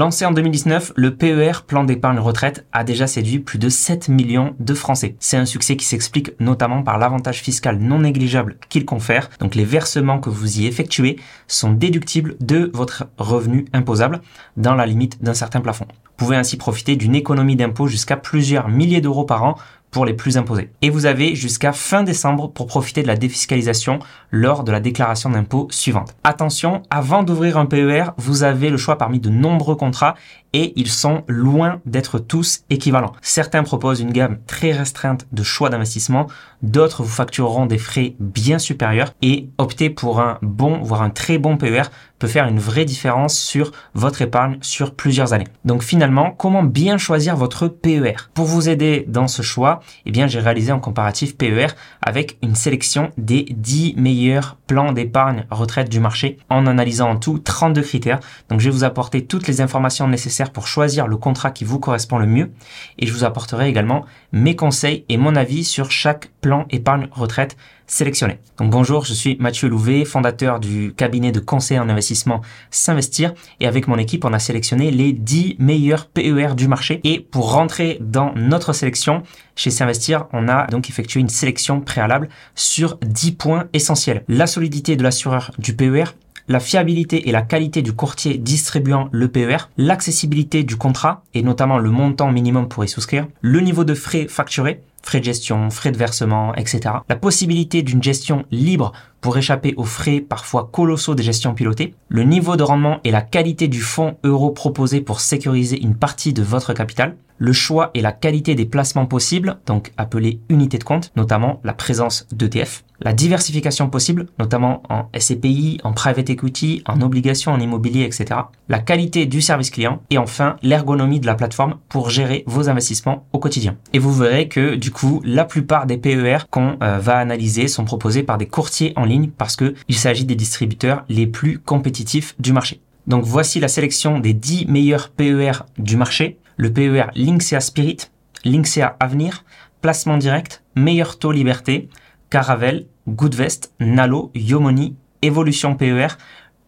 Lancé en 2019, le PER, plan d'épargne retraite, a déjà séduit plus de 7 millions de Français. C'est un succès qui s'explique notamment par l'avantage fiscal non négligeable qu'il confère. Donc les versements que vous y effectuez sont déductibles de votre revenu imposable dans la limite d'un certain plafond. Vous pouvez ainsi profiter d'une économie d'impôt jusqu'à plusieurs milliers d'euros par an pour les plus imposés. Et vous avez jusqu'à fin décembre pour profiter de la défiscalisation lors de la déclaration d'impôt suivante. Attention, avant d'ouvrir un PER, vous avez le choix parmi de nombreux contrats et ils sont loin d'être tous équivalents. Certains proposent une gamme très restreinte de choix d'investissement, d'autres vous factureront des frais bien supérieurs et opter pour un bon, voire un très bon PER peut faire une vraie différence sur votre épargne sur plusieurs années. Donc finalement, comment bien choisir votre PER Pour vous aider dans ce choix, eh bien j'ai réalisé un comparatif PER avec une sélection des 10 meilleurs plans d'épargne retraite du marché en analysant en tout 32 critères. Donc je vais vous apporter toutes les informations nécessaires pour choisir le contrat qui vous correspond le mieux et je vous apporterai également mes conseils et mon avis sur chaque plan épargne retraite sélectionné. Donc bonjour, je suis Mathieu Louvet, fondateur du cabinet de conseil en investissement S'investir et avec mon équipe, on a sélectionné les 10 meilleurs PER du marché et pour rentrer dans notre sélection chez S'investir, on a donc effectué une sélection préalable sur 10 points essentiels. La solidité de l'assureur du PER, la fiabilité et la qualité du courtier distribuant le PER, l'accessibilité du contrat et notamment le montant minimum pour y souscrire, le niveau de frais facturés, frais de gestion, frais de versement, etc. La possibilité d'une gestion libre pour échapper aux frais parfois colossaux des gestions pilotées, le niveau de rendement et la qualité du fonds euro proposé pour sécuriser une partie de votre capital, le choix et la qualité des placements possibles, donc appelés unités de compte, notamment la présence d'ETF, la diversification possible, notamment en SCPI, en private equity, en obligations, en immobilier, etc. La qualité du service client et enfin l'ergonomie de la plateforme pour gérer vos investissements au quotidien. Et vous verrez que du coup, la plupart des PER qu'on euh, va analyser sont proposés par des courtiers en ligne parce qu'il s'agit des distributeurs les plus compétitifs du marché. Donc voici la sélection des 10 meilleurs PER du marché le PER Linksea Spirit, Linksea Avenir, Placement Direct, Meilleur Taux Liberté, Caravel, Goodvest, Nalo, Yomoni, Evolution PER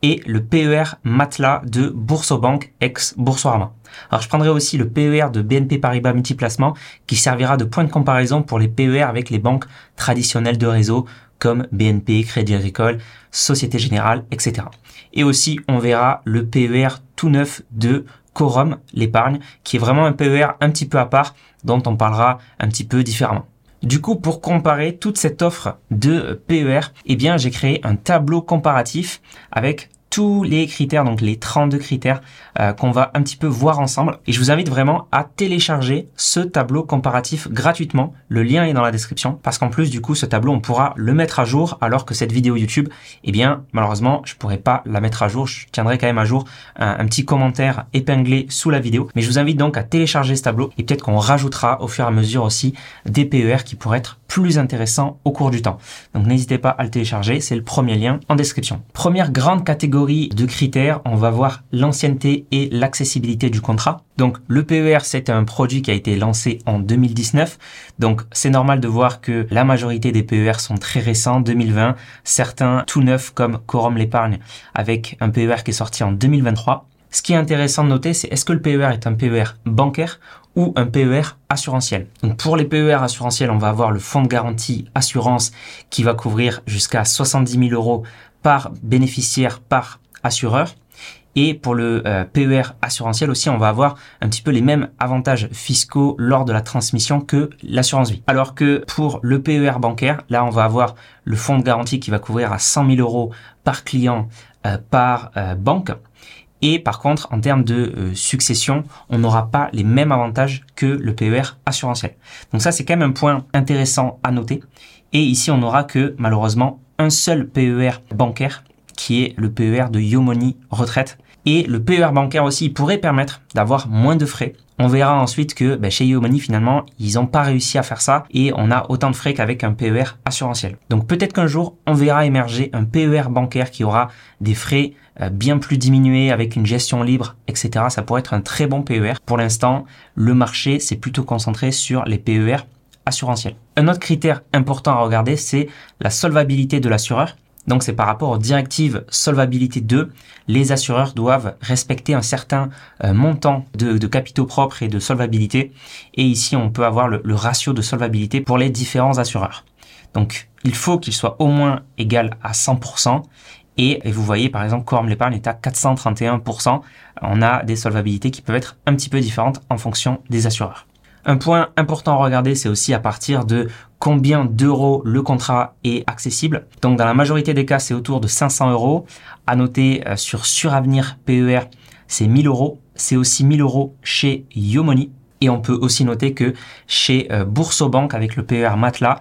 et le PER Matelas de Boursobank ex Boursorama. Alors je prendrai aussi le PER de BNP Paribas Multiplacement qui servira de point de comparaison pour les PER avec les banques traditionnelles de réseau comme BNP, Crédit Agricole, Société Générale, etc. Et aussi on verra le PER tout neuf de Quorum, l'épargne, qui est vraiment un PER un petit peu à part, dont on parlera un petit peu différemment. Du coup, pour comparer toute cette offre de PER, eh bien, j'ai créé un tableau comparatif avec tous les critères, donc les 32 critères euh, qu'on va un petit peu voir ensemble. Et je vous invite vraiment à télécharger ce tableau comparatif gratuitement. Le lien est dans la description parce qu'en plus du coup ce tableau on pourra le mettre à jour alors que cette vidéo YouTube, eh bien malheureusement je pourrais pas la mettre à jour. Je tiendrai quand même à jour un, un petit commentaire épinglé sous la vidéo. Mais je vous invite donc à télécharger ce tableau et peut-être qu'on rajoutera au fur et à mesure aussi des PER qui pourraient être plus intéressants au cours du temps. Donc n'hésitez pas à le télécharger, c'est le premier lien en description. Première grande catégorie de critères, on va voir l'ancienneté et l'accessibilité du contrat. Donc le PER, c'est un produit qui a été lancé en 2019. Donc c'est normal de voir que la majorité des PER sont très récents, 2020, certains tout neufs comme Quorum l'épargne avec un PER qui est sorti en 2023. Ce qui est intéressant de noter, c'est est-ce que le PER est un PER bancaire ou un PER assurantiel? Donc pour les PER assurantiels, on va avoir le fonds de garantie assurance qui va couvrir jusqu'à 70 000 euros par bénéficiaire par assureur. Et pour le euh, PER assurantiel aussi, on va avoir un petit peu les mêmes avantages fiscaux lors de la transmission que l'assurance vie. Alors que pour le PER bancaire, là, on va avoir le fonds de garantie qui va couvrir à 100 000 euros par client euh, par euh, banque. Et par contre, en termes de succession, on n'aura pas les mêmes avantages que le PER assurantiel. Donc ça, c'est quand même un point intéressant à noter. Et ici, on n'aura que malheureusement un seul PER bancaire qui est le PER de Yomoni retraite. Et le PER bancaire aussi pourrait permettre d'avoir moins de frais. On verra ensuite que ben, chez Yomoni finalement ils n'ont pas réussi à faire ça et on a autant de frais qu'avec un PER assurantiel. Donc peut-être qu'un jour on verra émerger un PER bancaire qui aura des frais euh, bien plus diminués avec une gestion libre, etc. Ça pourrait être un très bon PER. Pour l'instant, le marché s'est plutôt concentré sur les PER Un autre critère important à regarder, c'est la solvabilité de l'assureur. Donc c'est par rapport aux directives Solvabilité 2, les assureurs doivent respecter un certain euh, montant de, capitaux propres et de solvabilité. Et ici, on peut avoir le, ratio de solvabilité pour les différents assureurs. Donc il faut qu'il soit au moins égal à 100%. Et, vous voyez, par exemple, Quorum l'épargne est à 431%. On a des solvabilités qui peuvent être un petit peu différentes en fonction des assureurs. Un point important à regarder, c'est aussi à partir de combien d'euros le contrat est accessible. Donc dans la majorité des cas, c'est autour de 500 euros. À noter euh, sur Suravenir PER, c'est 1000 euros. C'est aussi 1000 euros chez Yomoni. Et on peut aussi noter que chez euh, Boursobank avec le PER Matelas,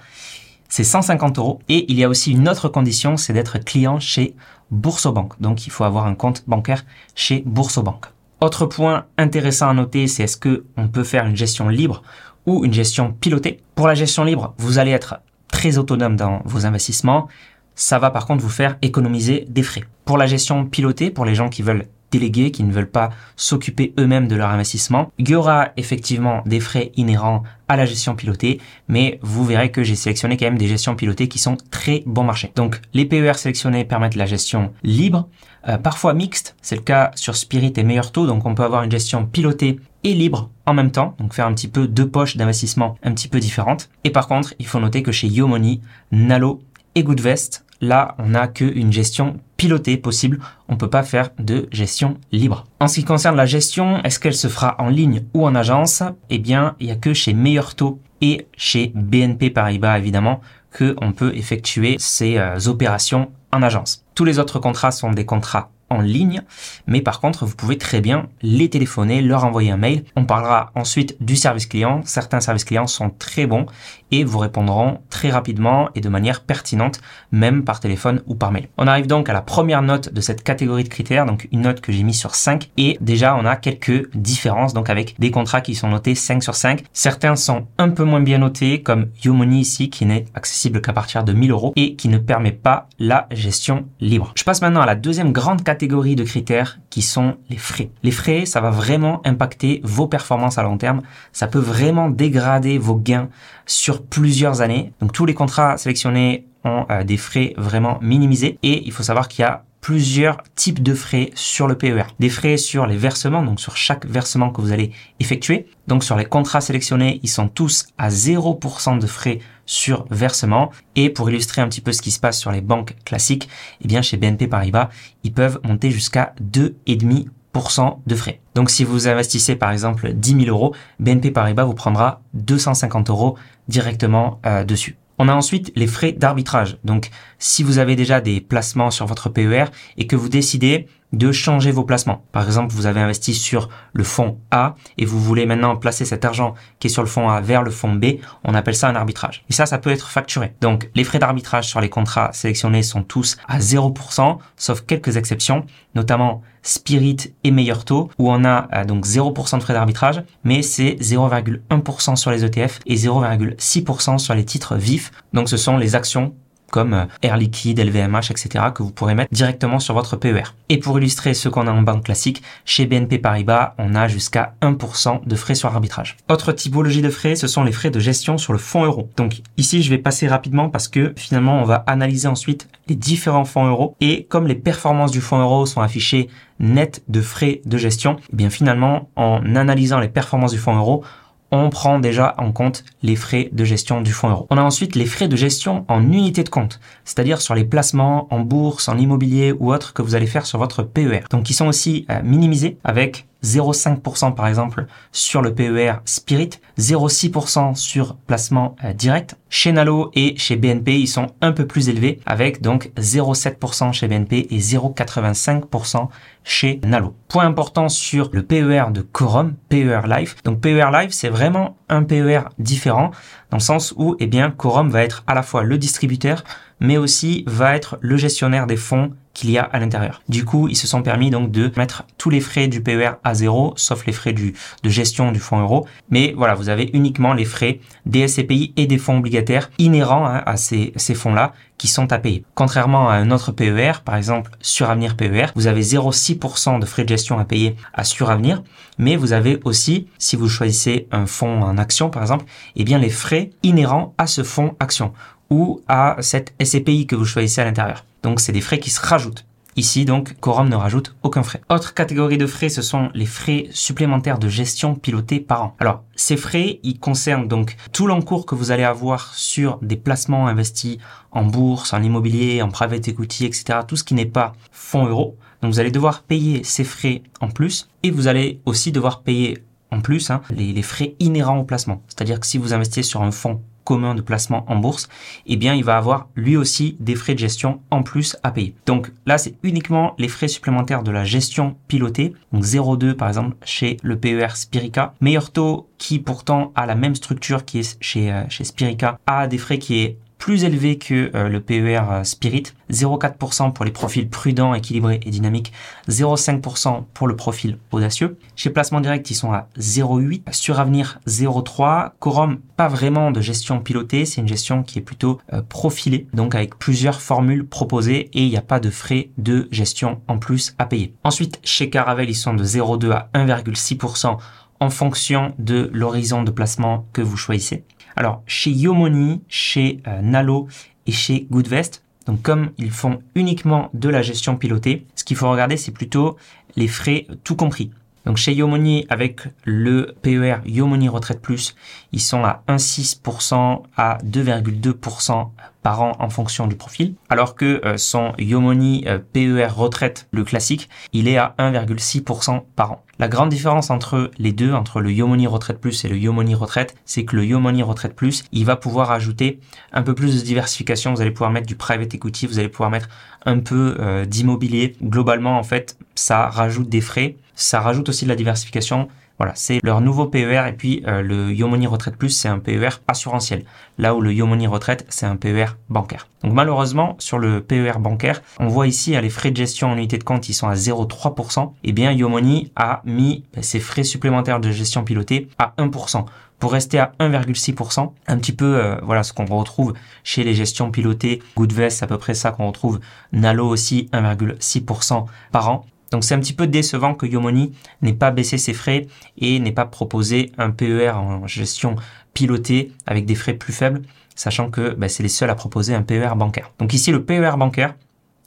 c'est 150 euros. Et il y a aussi une autre condition, c'est d'être client chez Boursobank. Donc il faut avoir un compte bancaire chez Boursobank. Autre point intéressant à noter, c'est est-ce que on peut faire une gestion libre ou une gestion pilotée? Pour la gestion libre, vous allez être très autonome dans vos investissements. Ça va par contre vous faire économiser des frais. Pour la gestion pilotée, pour les gens qui veulent délégués qui ne veulent pas s'occuper eux-mêmes de leur investissement. Il y aura effectivement des frais inhérents à la gestion pilotée, mais vous verrez que j'ai sélectionné quand même des gestions pilotées qui sont très bon marché. Donc les PER sélectionnés permettent la gestion libre, euh, parfois mixte, c'est le cas sur Spirit et Meilleur Taux, donc on peut avoir une gestion pilotée et libre en même temps, donc faire un petit peu deux poches d'investissement un petit peu différentes. Et par contre, il faut noter que chez Yomoni, Nalo et Goodvest, là, on n'a qu'une gestion pilotée possible. On ne peut pas faire de gestion libre. En ce qui concerne la gestion, est-ce qu'elle se fera en ligne ou en agence? Eh bien, il n'y a que chez Meilleur Taux et chez BNP Paribas, évidemment, qu'on peut effectuer ces euh, opérations en agence. Tous les autres contrats sont des contrats ligne, mais par contre, vous pouvez très bien les téléphoner, leur envoyer un mail. On parlera ensuite du service client. Certains services clients sont très bons et vous répondront très rapidement et de manière pertinente, même par téléphone ou par mail. On arrive donc à la première note de cette catégorie de critères, donc une note que j'ai mis sur 5 et déjà on a quelques différences donc avec des contrats qui sont notés 5 sur 5. Certains sont un peu moins bien notés comme Yomoni ici qui n'est accessible qu'à partir de 1000 euros et qui ne permet pas la gestion libre. Je passe maintenant à la deuxième grande catégorie de critères qui sont les frais. Les frais, ça va vraiment impacter vos performances à long terme. Ça peut vraiment dégrader vos gains sur plusieurs années. Donc tous les contrats sélectionnés ont euh, des frais vraiment minimisés et il faut savoir qu'il y a plusieurs types de frais sur le PER. Des frais sur les versements, donc sur chaque versement que vous allez effectuer. Donc sur les contrats sélectionnés, ils sont tous à 0% de frais sur versement. Et pour illustrer un petit peu ce qui se passe sur les banques classiques, eh bien chez BNP Paribas, ils peuvent monter jusqu'à 2,5% de frais. Donc si vous investissez par exemple 10 000 euros, BNP Paribas vous prendra 250 euros directement euh, dessus. On a ensuite les frais d'arbitrage. Donc, si vous avez déjà des placements sur votre PER et que vous décidez de changer vos placements. Par exemple, vous avez investi sur le fonds A et vous voulez maintenant placer cet argent qui est sur le fonds A vers le fonds B, on appelle ça un arbitrage. Et ça, ça peut être facturé. Donc, les frais d'arbitrage sur les contrats sélectionnés sont tous à 0%, sauf quelques exceptions, notamment Spirit et Meilleur Taux, où on a euh, donc 0% de frais d'arbitrage, mais c'est 0,1% sur les ETF et 0,6% sur les titres vifs. Donc, ce sont les actions comme euh, Air Liquide, LVMH, etc. que vous pourrez mettre directement sur votre PER. Et pour illustrer ce qu'on a en banque classique, chez BNP Paribas, on a jusqu'à 1% de frais sur arbitrage. Autre typologie de frais, ce sont les frais de gestion sur le fonds euro. Donc ici, je vais passer rapidement parce que finalement, on va analyser ensuite les différents fonds euros et comme les performances du fonds euro sont affichées net de frais de gestion, eh bien finalement, en analysant les performances du fonds euro, on prend déjà en compte les frais de gestion du fonds euro. On a ensuite les frais de gestion en unité de compte, c'est-à-dire sur les placements en bourse, en immobilier ou autres que vous allez faire sur votre PER. Donc ils sont aussi euh, minimisés avec 0,5% par exemple sur le PER Spirit, 0,6% sur placement euh, direct. Chez Nalo et chez BNP, ils sont un peu plus élevés avec donc 0,7% chez BNP et 0,85% chez Nalo. Point important sur le PER de Quorum, PER Life. Donc PER Life, c'est vraiment un PER différent dans le sens où eh bien Quorum va être à la fois le distributeur mais aussi va être le gestionnaire des fonds qu'il y a à l'intérieur. Du coup, ils se sont permis donc de mettre tous les frais du PER à zéro, sauf les frais du, de gestion du fonds euro. Mais voilà, vous avez uniquement les frais des SCPI et des fonds obligataires inhérents hein, à ces, ces fonds-là qui sont à payer. Contrairement à un autre PER, par exemple Suravenir PER, vous avez 0,6% de frais de gestion à payer à Suravenir, mais vous avez aussi, si vous choisissez un fonds en action par exemple, eh bien les frais inhérents à ce fonds action ou à cette SCPI que vous choisissez à l'intérieur. Donc c'est des frais qui se rajoutent. Ici, donc, Quorum ne rajoute aucun frais. Autre catégorie de frais, ce sont les frais supplémentaires de gestion pilotés par an. Alors, ces frais, ils concernent donc tout l'encours que vous allez avoir sur des placements investis en bourse, en immobilier, en private equity, etc. Tout ce qui n'est pas fonds euros. Donc, vous allez devoir payer ces frais en plus et vous allez aussi devoir payer en plus hein, les, les frais inhérents au placement. C'est-à-dire que si vous investissez sur un fonds commun de placement en bourse, eh bien, il va avoir lui aussi des frais de gestion en plus à payer. Donc là, c'est uniquement les frais supplémentaires de la gestion pilotée. Donc 0,2 par exemple chez le PER Spirica. Meilleur taux qui pourtant a la même structure qui est chez, euh, chez Spirica a des frais qui est plus élevé que euh, le PER euh, Spirit, 0,4% pour les profils prudents, équilibrés et dynamiques, 0,5% pour le profil audacieux. Chez Placement Direct, ils sont à 0,8. Sur Avenir, 0,3. Quorum, pas vraiment de gestion pilotée, c'est une gestion qui est plutôt euh, profilée, donc avec plusieurs formules proposées et il n'y a pas de frais de gestion en plus à payer. Ensuite, chez Caravel, ils sont de 0,2 à 1,6% en fonction de l'horizon de placement que vous choisissez. Alors, chez Yomoni, chez euh, Nalo et chez Goodvest, donc comme ils font uniquement de la gestion pilotée, ce qu'il faut regarder, c'est plutôt les frais tout compris. Donc chez Yomoni, avec le PER Yomoni Retraite Plus, ils sont à 1,6% à 2,2% par an en fonction du profil, alors que euh, son Yomoni euh, PER Retraite, le classique, il est à 1,6% par an. La grande différence entre les deux, entre le Yomoni Retraite Plus et le Yomoni Retraite, c'est que le Yomoni Retraite Plus, il va pouvoir ajouter un peu plus de diversification. Vous allez pouvoir mettre du private equity, vous allez pouvoir mettre un peu euh, d'immobilier. Globalement, en fait, ça rajoute des frais ça rajoute aussi de la diversification. Voilà, c'est leur nouveau PER et puis euh, le Yomoni Retraite Plus, c'est un PER assurantiel. Là où le Yomoni Retraite, c'est un PER bancaire. Donc malheureusement, sur le PER bancaire, on voit ici les frais de gestion en unité de compte, ils sont à 0,3%. Et eh bien Yomoni a mis ben, ses frais supplémentaires de gestion pilotée à 1% pour rester à 1,6%, un petit peu euh, voilà ce qu'on retrouve chez les gestions pilotées. Goodvest, c'est à peu près ça qu'on retrouve. Nalo aussi 1,6% par an. Donc c'est un petit peu décevant que Yomoni n'ait pas baissé ses frais et n'ait pas proposé un PER en gestion pilotée avec des frais plus faibles, sachant que bah, c'est les seuls à proposer un PER bancaire. Donc ici le PER bancaire,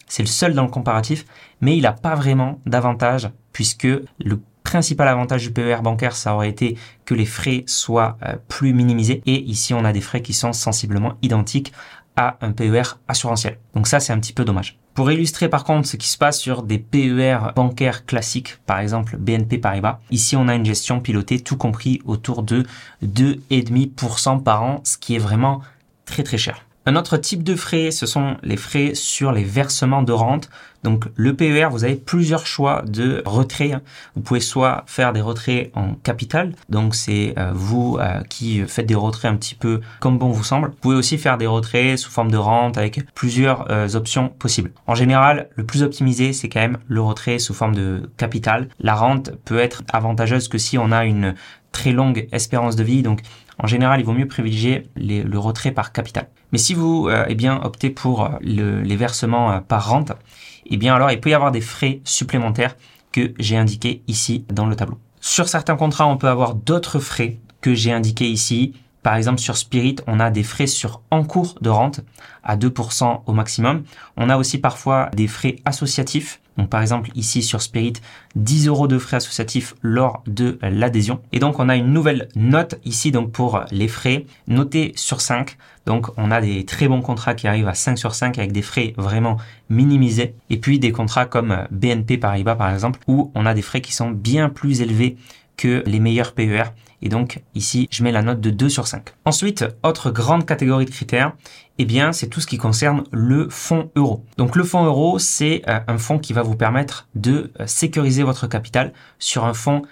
c'est le seul dans le comparatif, mais il n'a pas vraiment d'avantage puisque le principal avantage du PER bancaire, ça aurait été que les frais soient euh, plus minimisés. Et ici, on a des frais qui sont sensiblement identiques à un PER assurantiel. Donc ça, c'est un petit peu dommage. Pour illustrer par contre ce qui se passe sur des PER bancaires classiques, par exemple BNP Paribas, ici on a une gestion pilotée tout compris autour de 2,5% par an, ce qui est vraiment très très cher. Un autre type de frais, ce sont les frais sur les versements de rente. Donc le PER, vous avez plusieurs choix de retrait. Vous pouvez soit faire des retraits en capital, donc c'est euh, vous euh, qui faites des retraits un petit peu comme bon vous semble. Vous pouvez aussi faire des retraits sous forme de rente avec plusieurs euh, options possibles. En général, le plus optimisé, c'est quand même le retrait sous forme de capital. La rente peut être avantageuse que si on a une très longue espérance de vie. En général, il vaut mieux privilégier le retrait par capital. Mais si vous euh, eh bien, optez pour euh, les versements euh, par rente, eh bien alors il peut y avoir des frais supplémentaires que j'ai indiqués ici dans le tableau. Sur certains contrats, on peut avoir d'autres frais que j'ai indiqués ici. Par exemple, sur Spirit, on a des frais sur encours de rente à 2% au maximum. On a aussi parfois des frais associatifs donc par exemple ici sur Spirit, 10 euros de frais associatifs lors de l'adhésion. Et donc on a une nouvelle note ici donc pour les frais notés sur 5. Donc on a des très bons contrats qui arrivent à 5 sur 5 avec des frais vraiment minimisés. Et puis des contrats comme BNP Paribas par exemple où on a des frais qui sont bien plus élevés que les meilleurs PER. Et donc ici, je mets la note de 2 sur 5. Ensuite, autre grande catégorie de critères, eh bien, c'est tout ce qui concerne le fonds euro. Donc le fonds euro, c'est euh, un fonds qui va vous permettre de euh, sécuriser votre capital sur un fonds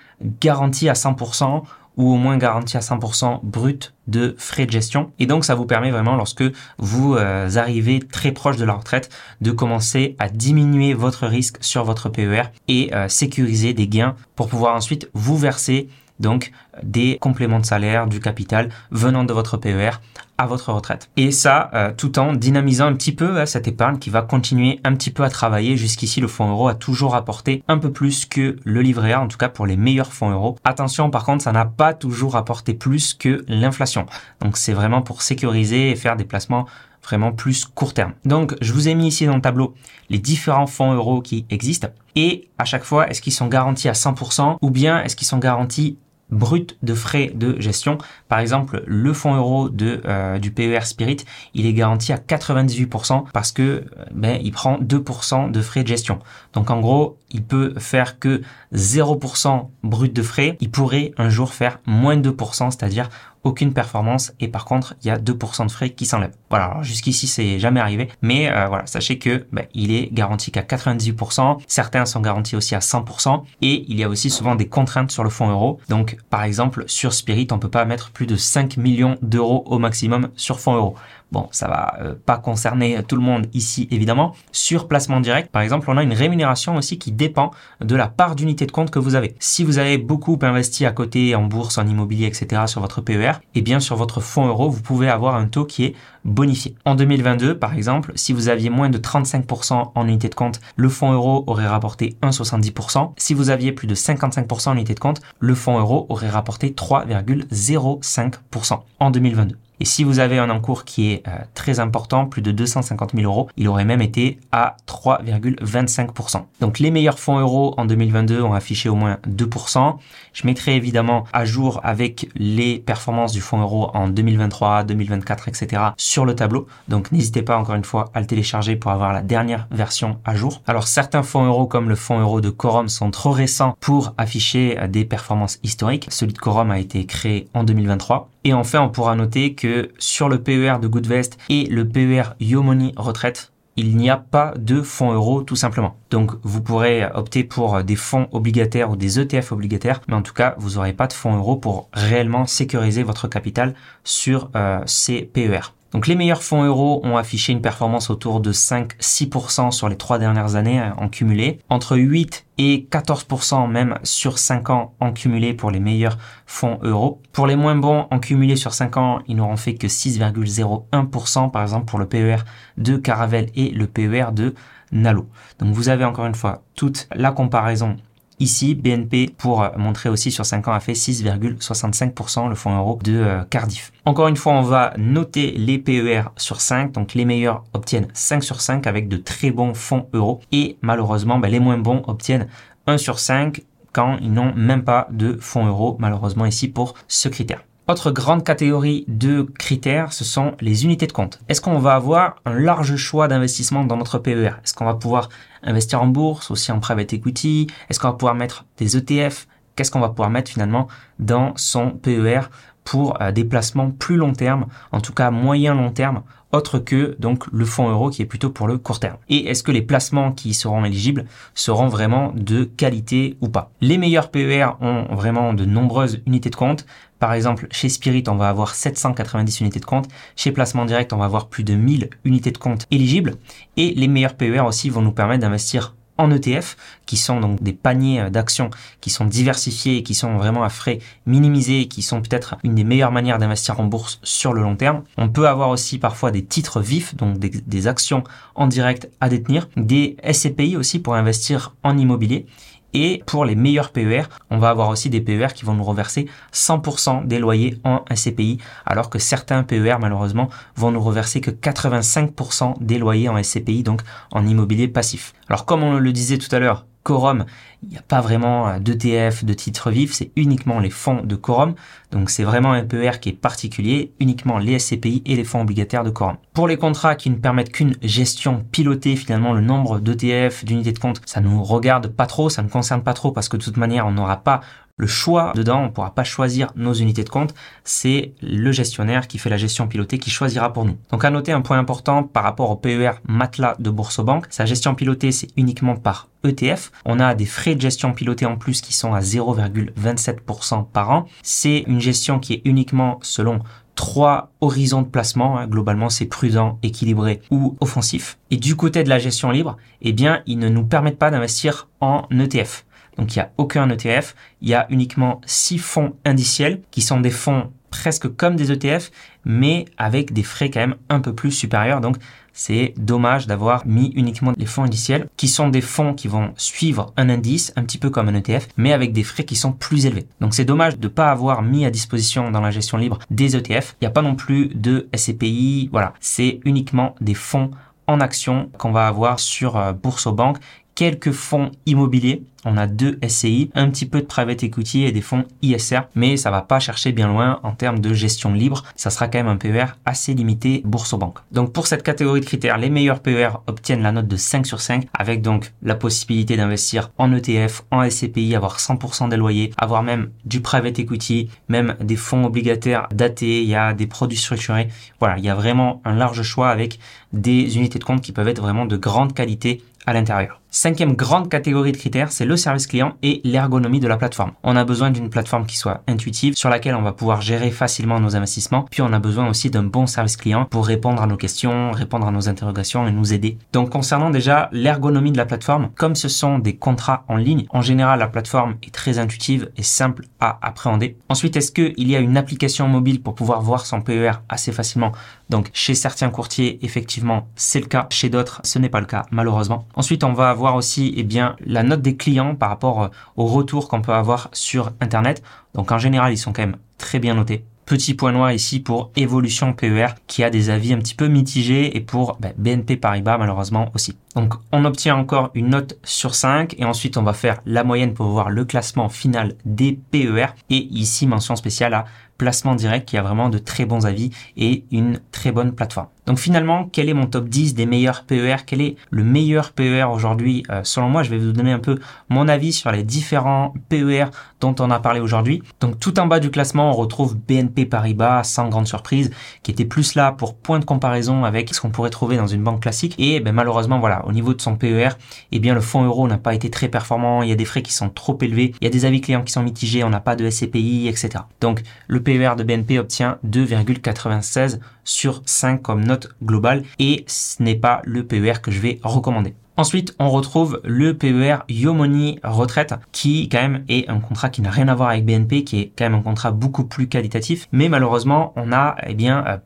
garanti à 100% ou au moins garanti à 100% brut de frais de gestion. Et donc ça vous permet vraiment lorsque vous euh, arrivez très proche de la retraite de commencer à diminuer votre risque sur votre PER et sécuriser des gains pour pouvoir ensuite vous verser donc des compléments de salaire, du capital venant de votre PER à votre retraite. Et ça, euh, tout en dynamisant un petit peu hein, cette épargne qui va continuer un petit peu à travailler. Jusqu'ici, le fonds euro a toujours apporté un peu plus que le livret A, en tout cas pour les meilleurs fonds euros. Attention, par contre, ça n'a pas toujours apporté plus que l'inflation. Donc c'est vraiment pour sécuriser et faire des placements vraiment plus court terme. Donc, je vous ai mis ici dans le tableau les différents fonds euros qui existent. Et à chaque fois, est-ce qu'ils sont garantis à 100% ou bien est-ce qu'ils sont garantis brut de frais de gestion. Par exemple, le fonds euro euh, du PER Spirit, il est garanti à 98% parce que euh, ben, il prend 2% de frais de gestion. Donc en gros, il peut faire que 0% brut de frais. Il pourrait un jour faire moins de 2%, c'est-à-dire aucune performance et par contre il y a 2% de frais qui s'enlèvent. Voilà, jusqu'ici c'est jamais arrivé, mais euh, voilà, sachez que bah, il est garanti qu'à 98%, certains sont garantis aussi à 100% et il y a aussi souvent des contraintes sur le fonds euro. Donc par exemple sur Spirit, on peut pas mettre plus de 5 millions d'euros au maximum sur fonds euro. Bon, ça va euh, pas concerner tout le monde ici évidemment. Sur placement direct, par exemple, on a une rémunération aussi qui dépend de la part d'unité de compte que vous avez. Si vous avez beaucoup investi à côté en bourse, en immobilier, etc. sur votre PER, eh bien sur votre fonds euro, vous pouvez avoir un taux qui est bonifié. En 2022, par exemple, si vous aviez moins de 35% en unité de compte, le fonds euro aurait rapporté 1,70%. Si vous aviez plus de 55% en unité de compte, le fonds euro aurait rapporté 3,05% en 2022. Et si vous avez un encours qui est euh, très important, plus de 250 000 euros, il aurait même été à 3,25%. Donc les meilleurs fonds euros en 2022 ont affiché au moins 2%. Je mettrai évidemment à jour avec les performances du fonds euro en 2023, 2024, etc. sur le tableau. Donc n'hésitez pas encore une fois à le télécharger pour avoir la dernière version à jour. Alors certains fonds euros comme le fonds euro de Quorum sont trop récents pour afficher euh, des performances historiques. Celui de Quorum a été créé en 2023. Et enfin, on pourra noter que sur le PER de Goodvest et le PER Yomoni Retraite, il n'y a pas de fonds euros tout simplement. Donc vous pourrez opter pour des fonds obligataires ou des ETF obligataires, mais en tout cas vous n'aurez pas de fonds euros pour réellement sécuriser votre capital sur euh, ces PER. Donc les meilleurs fonds euros ont affiché une performance autour de 5-6% sur les trois dernières années hein, en cumulé, entre 8 et 14% même sur 5 ans en cumulé pour les meilleurs fonds euros. Pour les moins bons en cumulé sur 5 ans, ils n'auront fait que 6,01% par exemple pour le PER de Caravelle et le PER de Nalo. Donc vous avez encore une fois toute la comparaison Ici, BNP, pour montrer aussi sur 5 ans, a fait 6,65% le fonds euro de euh, Cardiff. Encore une fois, on va noter les PER sur 5. Donc les meilleurs obtiennent 5 sur 5 avec de très bons fonds euros. Et malheureusement, ben, les moins bons obtiennent 1 sur 5 quand ils n'ont même pas de fonds euros, malheureusement ici pour ce critère. Autre grande catégorie de critères, ce sont les unités de compte. Est-ce qu'on va avoir un large choix d'investissement dans notre PER Est-ce qu'on va pouvoir investir en bourse, aussi en private equity? Est-ce qu'on va pouvoir mettre des ETF Qu'est-ce qu'on va pouvoir mettre finalement dans son PER pour euh, des placements plus long terme, en tout cas moyen long terme, autre que donc le fonds euro qui est plutôt pour le court terme. Et est-ce que les placements qui seront éligibles seront vraiment de qualité ou pas? Les meilleurs PER ont vraiment de nombreuses unités de compte. Par exemple, chez Spirit, on va avoir 790 unités de compte. Chez Placement Direct, on va avoir plus de 1000 unités de compte éligibles. Et les meilleurs PER aussi vont nous permettre d'investir en ETF, qui sont donc des paniers euh, d'actions qui sont diversifiés et qui sont vraiment à frais minimisés, qui sont peut-être une des meilleures manières d'investir en bourse sur le long terme. On peut avoir aussi parfois des titres vifs, donc des, des actions en direct à détenir, des SCPI aussi pour investir en immobilier et pour les meilleurs PER, on va avoir aussi des PER qui vont nous reverser 100% des loyers en SCPI, alors que certains PER, malheureusement, vont nous reverser que 85% des loyers en SCPI, donc en immobilier passif. Alors comme on le disait tout à l'heure, Quorum, il n'y a pas vraiment euh, d'ETF, de titres vifs, c'est uniquement les fonds de Quorum. Donc c'est vraiment un PER qui est particulier, uniquement les SCPI et les fonds obligataires de Quorum. Pour les contrats qui ne permettent qu'une gestion pilotée, finalement le nombre d'ETF, d'unités de compte, ça nous regarde pas trop, ça ne concerne pas trop parce que de toute manière on n'aura pas le choix dedans, on ne pourra pas choisir nos unités de compte, c'est le gestionnaire qui fait la gestion pilotée qui choisira pour nous. Donc à noter un point important par rapport au PER matelas de Bourse-Banque, sa gestion pilotée c'est uniquement par ETF. On a des frais de gestion pilotée en plus qui sont à 0,27% par an. C'est une gestion qui est uniquement selon trois horizons de placement. Hein. Globalement, c'est prudent, équilibré ou offensif. Et du côté de la gestion libre, eh bien, ils ne nous permettent pas d'investir en ETF. Donc il n'y a aucun ETF, il y a uniquement six fonds indiciels qui sont des fonds presque comme des ETF, mais avec des frais quand même un peu plus supérieurs. Donc c'est dommage d'avoir mis uniquement les fonds indiciels qui sont des fonds qui vont suivre un indice, un petit peu comme un ETF, mais avec des frais qui sont plus élevés. Donc c'est dommage de ne pas avoir mis à disposition dans la gestion libre des ETF. Il n'y a pas non plus de SCPI, voilà, c'est uniquement des fonds en action qu'on va avoir sur euh, Bourse aux banques quelques fonds immobiliers. On a deux SCI, un petit peu de private equity et des fonds ISR, mais ça va pas chercher bien loin en termes de gestion libre. Ça sera quand même un PER assez limité bourse aux banques. Donc pour cette catégorie de critères, les meilleurs PER obtiennent la note de 5 sur 5 avec donc la possibilité d'investir en ETF, en SCPI, avoir 100% des loyers, avoir même du private equity, même des fonds obligataires datés, il y a des produits structurés. Voilà, il y a vraiment un large choix avec des unités de compte qui peuvent être vraiment de grande qualité à l'intérieur. Cinquième grande catégorie de critères, c'est le service client et l'ergonomie de la plateforme. On a besoin d'une plateforme qui soit intuitive, sur laquelle on va pouvoir gérer facilement nos investissements, puis on a besoin aussi d'un bon service client pour répondre à nos questions, répondre à nos interrogations et nous aider. Donc concernant déjà l'ergonomie de la plateforme, comme ce sont des contrats en ligne, en général la plateforme est très intuitive et simple à appréhender. Ensuite, est-ce qu'il y a une application mobile pour pouvoir voir son PER assez facilement Donc chez certains courtiers, effectivement, c'est le cas. Chez d'autres, ce n'est pas le cas, malheureusement. Ensuite, on va avoir voir aussi eh bien, la note des clients par rapport euh, au retour qu'on peut avoir sur Internet. Donc en général, ils sont quand même très bien notés. Petit point noir ici pour Évolution PER qui a des avis un petit peu mitigés et pour BNP Paribas malheureusement aussi. Donc on obtient encore une note sur 5 et ensuite on va faire la moyenne pour voir le classement final des PER et ici mention spéciale à placement direct qui a vraiment de très bons avis et une très bonne plateforme. Donc finalement, quel est mon top 10 des meilleurs PER Quel est le meilleur PER aujourd'hui euh, Selon moi, je vais vous donner un peu mon avis sur les différents PER dont on a parlé aujourd'hui. Donc tout en bas du classement, on retrouve BNP Paribas, sans grande surprise, qui était plus là pour point de comparaison avec ce qu'on pourrait trouver dans une banque classique. Et ben, malheureusement, voilà, au niveau de son PER, eh bien le fonds euro n'a pas été très performant. Il y a des frais qui sont trop élevés. Il y a des avis clients qui sont mitigés. On n'a pas de SCPI, etc. Donc le PER de BNP obtient 2,96 sur 5 comme note globale et ce n'est pas le PER que je vais recommander. Ensuite, on retrouve le PER Yomoni Retraite, qui quand même est un contrat qui n'a rien à voir avec BNP, qui est quand même un contrat beaucoup plus qualitatif. Mais malheureusement, on n'a eh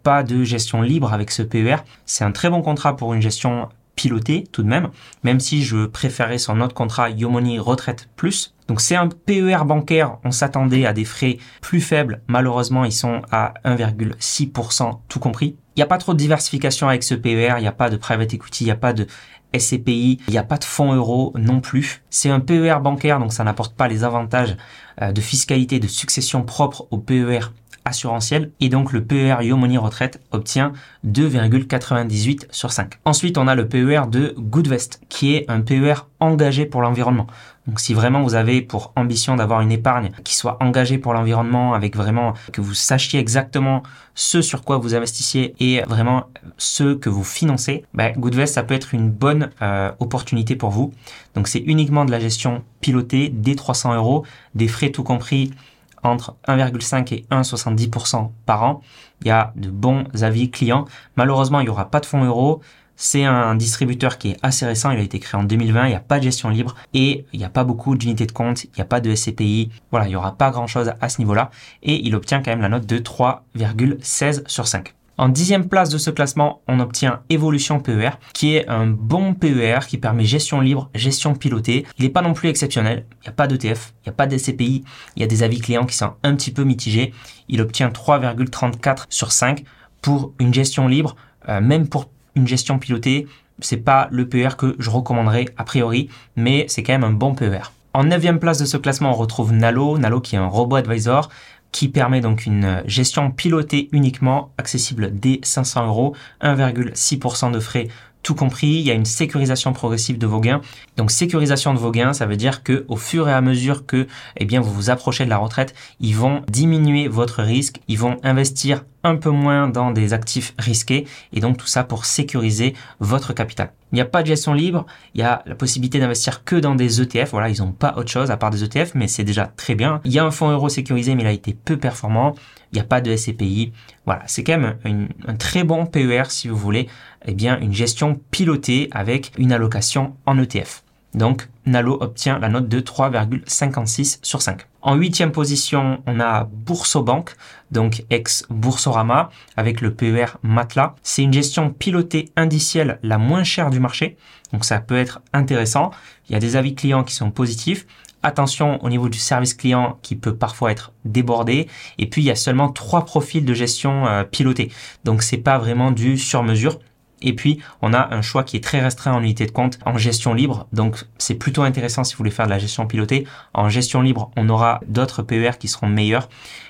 pas de gestion libre avec ce PER. C'est un très bon contrat pour une gestion pilotée tout de même, même si je préférais son autre contrat Yomoni Retraite Plus. Donc c'est un PER bancaire, on s'attendait à des frais plus faibles, malheureusement ils sont à 1,6% tout compris. Il n'y a pas trop de diversification avec ce PER, il n'y a pas de private equity, il n'y a pas de SCPI, il n'y a pas de fonds euros non plus. C'est un PER bancaire, donc ça n'apporte pas les avantages euh, de fiscalité, de succession propre au PER assurantiel et donc le PER Yomoni Retraite obtient 2,98 sur 5. Ensuite, on a le PER de Goodvest qui est un PER engagé pour l'environnement. Donc si vraiment vous avez pour ambition d'avoir une épargne qui soit engagée pour l'environnement avec vraiment que vous sachiez exactement ce sur quoi vous investissiez et vraiment ce que vous financez, ben, Goodvest ça peut être une bonne euh, opportunité pour vous. Donc c'est uniquement de la gestion pilotée des 300 euros, des frais tout compris entre 1,5 et 1,70% par an. Il y a de bons avis clients. Malheureusement, il n'y aura pas de fonds euros. C'est un distributeur qui est assez récent, il a été créé en 2020, il n'y a pas de gestion libre et il n'y a pas beaucoup d'unités de compte, il n'y a pas de SCPI. Voilà, il n'y aura pas grand chose à ce niveau-là et il obtient quand même la note de 3,16 sur 5. En dixième place de ce classement, on obtient Evolution PER, qui est un bon PER qui permet gestion libre, gestion pilotée. Il n'est pas non plus exceptionnel. Il n'y a pas d'ETF, il n'y a pas d'SCPI, il y a des avis clients qui sont un petit peu mitigés. Il obtient 3,34 sur 5 pour une gestion libre, euh, même pour une gestion pilotée. C'est pas le PER que je recommanderais a priori, mais c'est quand même un bon PER. En neuvième place de ce classement, on retrouve Nalo, Nalo qui est un robot advisor qui permet donc une gestion pilotée uniquement, accessible dès 500 euros, 1,6% de frais tout compris, il y a une sécurisation progressive de vos gains. Donc sécurisation de vos gains, ça veut dire que au fur et à mesure que eh bien vous vous approchez de la retraite, ils vont diminuer votre risque, ils vont investir un peu moins dans des actifs risqués et donc tout ça pour sécuriser votre capital. Il n'y a pas de gestion libre, il y a la possibilité d'investir que dans des ETF, voilà, ils n'ont pas autre chose à part des ETF, mais c'est déjà très bien. Il y a un fonds euro sécurisé, mais il a été peu performant, il n'y a pas de SCPI, voilà, c'est quand même un très bon PER si vous voulez, eh bien une gestion pilotée avec une allocation en ETF. Donc Nalo obtient la note de 3,56 sur 5. En huitième position, on a Boursobank, donc ex-Boursorama, avec le PER Matelas. C'est une gestion pilotée indicielle la moins chère du marché, donc ça peut être intéressant. Il y a des avis clients qui sont positifs. Attention au niveau du service client qui peut parfois être débordé. Et puis il y a seulement trois profils de gestion euh, pilotés, donc c'est pas vraiment du sur mesure. Et puis, on a un choix qui est très restreint en unité de compte en gestion libre. Donc, c'est plutôt intéressant si vous voulez faire de la gestion pilotée. En gestion libre, on aura d'autres PER qui seront meilleurs.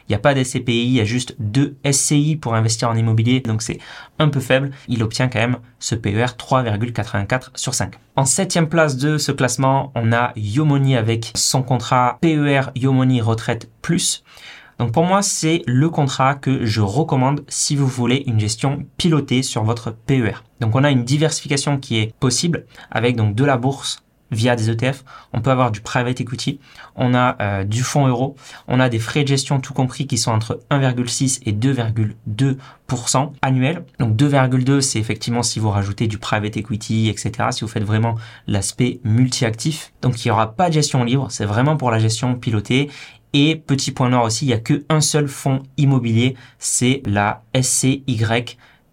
Il n'y a pas d'SCPI, il y a juste deux SCI pour investir en immobilier. Donc, c'est un peu faible. Il obtient quand même ce PER 3,84 sur 5. En septième place de ce classement, on a Yomoni avec son contrat PER Yomoni Retraite Plus. Donc pour moi, c'est le contrat que je recommande si vous voulez une gestion pilotée sur votre PER. Donc on a une diversification qui est possible avec donc de la bourse via des ETF, on peut avoir du private equity, on a euh, du fonds euro, on a des frais de gestion tout compris qui sont entre 1,6 et 2,2% annuels. Donc 2,2 c'est effectivement si vous rajoutez du private equity, etc. Si vous faites vraiment l'aspect multi-actif. Donc il n'y aura pas de gestion libre, c'est vraiment pour la gestion pilotée et petit point noir aussi, il n'y a qu'un seul fonds immobilier, c'est la SCY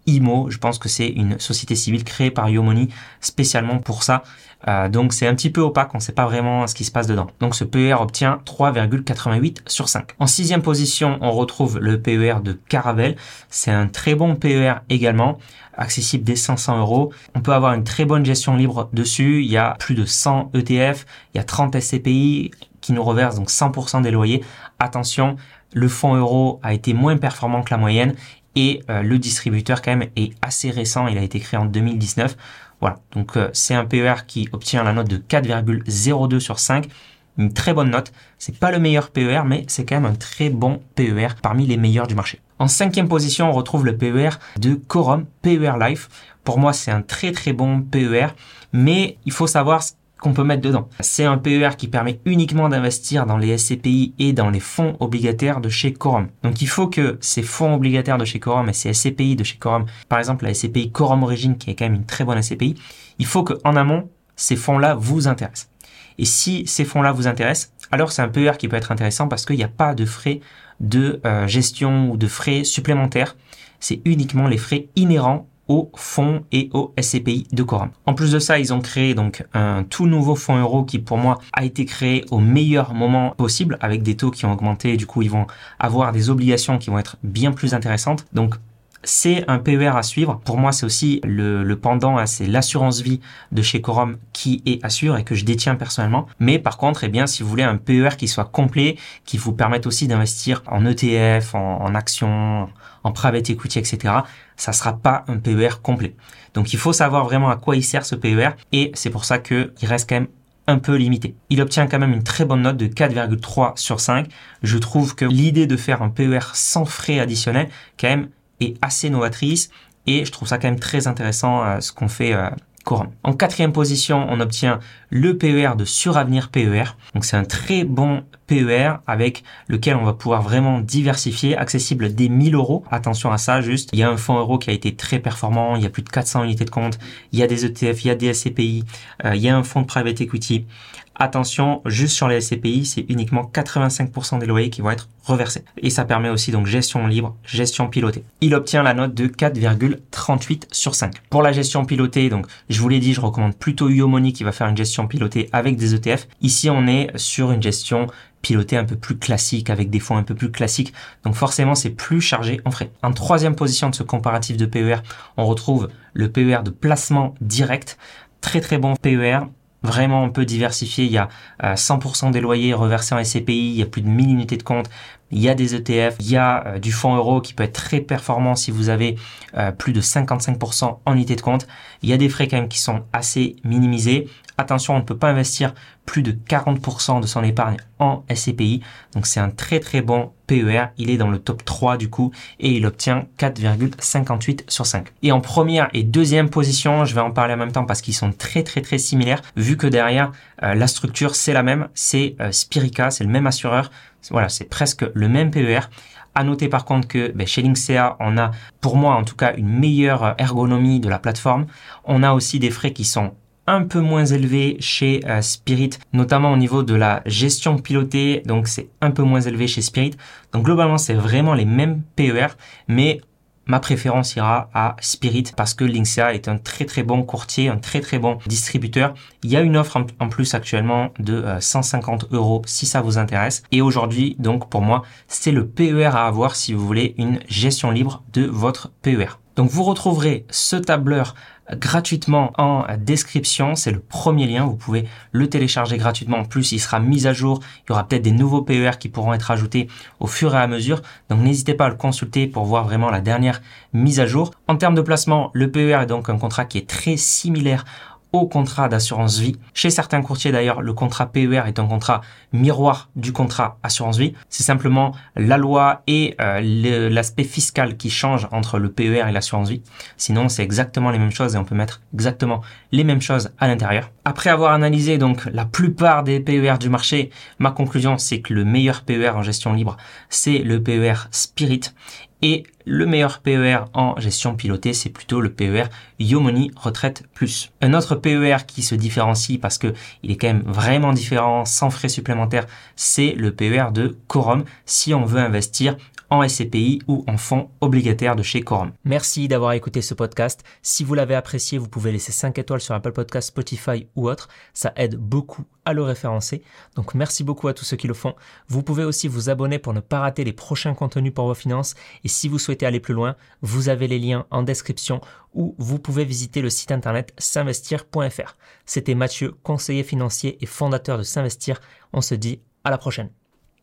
IMO. Je pense que c'est une société civile créée par Yomoni spécialement pour ça. Euh, donc c'est un petit peu opaque, on ne sait pas vraiment ce qui se passe dedans. Donc ce PER obtient 3,88 sur 5. En sixième position, on retrouve le PER de Caravel. C'est un très bon PER également, accessible dès 500 euros. On peut avoir une très bonne gestion libre dessus. Il y a plus de 100 ETF, il y a 30 SCPI, qui nous reverse donc 100% des loyers. Attention, le fonds euro a été moins performant que la moyenne et euh, le distributeur quand même est assez récent, il a été créé en 2019. Voilà, donc euh, c'est un PER qui obtient la note de 4,02 sur 5, une très bonne note. C'est pas le meilleur PER, mais c'est quand même un très bon PER parmi les meilleurs du marché. En cinquième position, on retrouve le PER de Corum, PER Life. Pour moi, c'est un très très bon PER, mais il faut savoir qu'on peut mettre dedans. C'est un PER qui permet uniquement d'investir dans les SCPI et dans les fonds obligataires de chez Corum. Donc il faut que ces fonds obligataires de chez Corum et ces SCPI de chez Corum, par exemple la SCPI Corum Origin qui est quand même une très bonne SCPI, il faut qu'en amont, ces fonds-là vous intéressent. Et si ces fonds-là vous intéressent, alors c'est un PER qui peut être intéressant parce qu'il n'y a pas de frais de euh, gestion ou de frais supplémentaires. C'est uniquement les frais inhérents au fonds et au SCPI de Coram. En plus de ça, ils ont créé donc un tout nouveau fonds euro qui pour moi a été créé au meilleur moment possible avec des taux qui ont augmenté. Du coup, ils vont avoir des obligations qui vont être bien plus intéressantes. Donc c'est un PER à suivre. Pour moi, c'est aussi le, pendant, c'est l'assurance vie de chez Corum qui est assure et que je détiens personnellement. Mais par contre, eh bien, si vous voulez un PER qui soit complet, qui vous permette aussi d'investir en ETF, en, en actions, en private equity, etc., ça sera pas un PER complet. Donc il faut savoir vraiment à quoi il sert ce PER et c'est pour ça qu'il reste quand même un peu limité. Il obtient quand même une très bonne note de 4,3 sur 5. Je trouve que l'idée de faire un PER sans frais additionnels, quand même, assez novatrice et je trouve ça quand même très intéressant euh, ce qu'on fait euh, en quatrième position, on obtient le PER de Suravenir PER. Donc c'est un très bon PER avec lequel on va pouvoir vraiment diversifier, accessible dès 1000 euros. Attention à ça, juste, il y a un fonds euro qui a été très performant, il y a plus de 400 unités de compte, il y a des ETF, il y a des SCPI, euh, il y a un fonds de private equity. Attention, juste sur les SCPI, c'est uniquement 85% des loyers qui vont être reversés. Et ça permet aussi donc gestion libre, gestion pilotée. Il obtient la note de 4,38 sur 5. Pour la gestion pilotée, donc je vous l'ai dit, je recommande plutôt Yomoni qui va faire une gestion pilotée avec des ETF. Ici, on est sur une gestion pilotée un peu plus classique avec des fonds un peu plus classiques. Donc forcément, c'est plus chargé en frais. En troisième position de ce comparatif de PER, on retrouve le PER de placement direct. Très très bon PER vraiment un peu diversifié. Il y a 100% euh, des loyers reversés en SCPI, il y a plus de 1000 unités de compte, il y a des ETF, il y a euh, du fonds euro qui peut être très performant si vous avez euh, plus de 55% en unité de compte. Il y a des frais quand même qui sont assez minimisés. Attention, on ne peut pas investir plus de 40% de son épargne en SCPI. Donc c'est un très très bon PER. Il est dans le top 3 du coup et il obtient 4,58 sur 5. Et en première et deuxième position, je vais en parler en même temps parce qu'ils sont très très très similaires vu que derrière euh, la structure c'est la même. C'est euh, Spirica, c'est le même assureur. Voilà, c'est presque le même PER. À noter par contre que ben, chez Linksea, on a pour moi en tout cas une meilleure ergonomie de la plateforme. On a aussi des frais qui sont un peu moins élevé chez euh, Spirit, notamment au niveau de la gestion pilotée, donc c'est un peu moins élevé chez Spirit. Donc globalement, c'est vraiment les mêmes PER, mais ma préférence ira à Spirit parce que Linksea est un très très bon courtier, un très très bon distributeur. Il y a une offre en plus actuellement de 150 euh, euros si ça vous intéresse. Et aujourd'hui, donc pour moi, c'est le PER à avoir si vous voulez une gestion libre de votre PER. Donc vous retrouverez ce tableur gratuitement en description. C'est le premier lien. Vous pouvez le télécharger gratuitement. En plus, il sera mis à jour. Il y aura peut-être des nouveaux PER qui pourront être ajoutés au fur et à mesure. Donc n'hésitez pas à le consulter pour voir vraiment la dernière mise à jour. En termes de placement, le PER est donc un contrat qui est très similaire au contrat d'assurance vie. Chez certains courtiers d'ailleurs, le contrat PER est un contrat miroir du contrat assurance vie. C'est simplement la loi et euh, l'aspect fiscal qui change entre le PER et l'assurance vie. Sinon, c'est exactement les mêmes choses et on peut mettre exactement les mêmes choses à l'intérieur. Après avoir analysé donc la plupart des PER du marché, ma conclusion c'est que le meilleur PER en gestion libre, c'est le PER Spirit et le meilleur PER en gestion pilotée, c'est plutôt le PER Yomoni Retraite Plus. Un autre PER qui se différencie parce que il est quand même vraiment différent, sans frais supplémentaires, c'est le PER de Quorum si on veut investir en SCPI ou en fonds obligataires de chez Quorum. Merci d'avoir écouté ce podcast. Si vous l'avez apprécié, vous pouvez laisser 5 étoiles sur Apple Podcast, Spotify ou autre. Ça aide beaucoup à le référencer. Donc merci beaucoup à tous ceux qui le font. Vous pouvez aussi vous abonner pour ne pas rater les prochains contenus pour vos finances. Et si vous souhaitez aller plus loin, vous avez les liens en description ou vous pouvez visiter le site internet s'investir.fr. C'était Mathieu, conseiller financier et fondateur de S'investir. On se dit à la prochaine.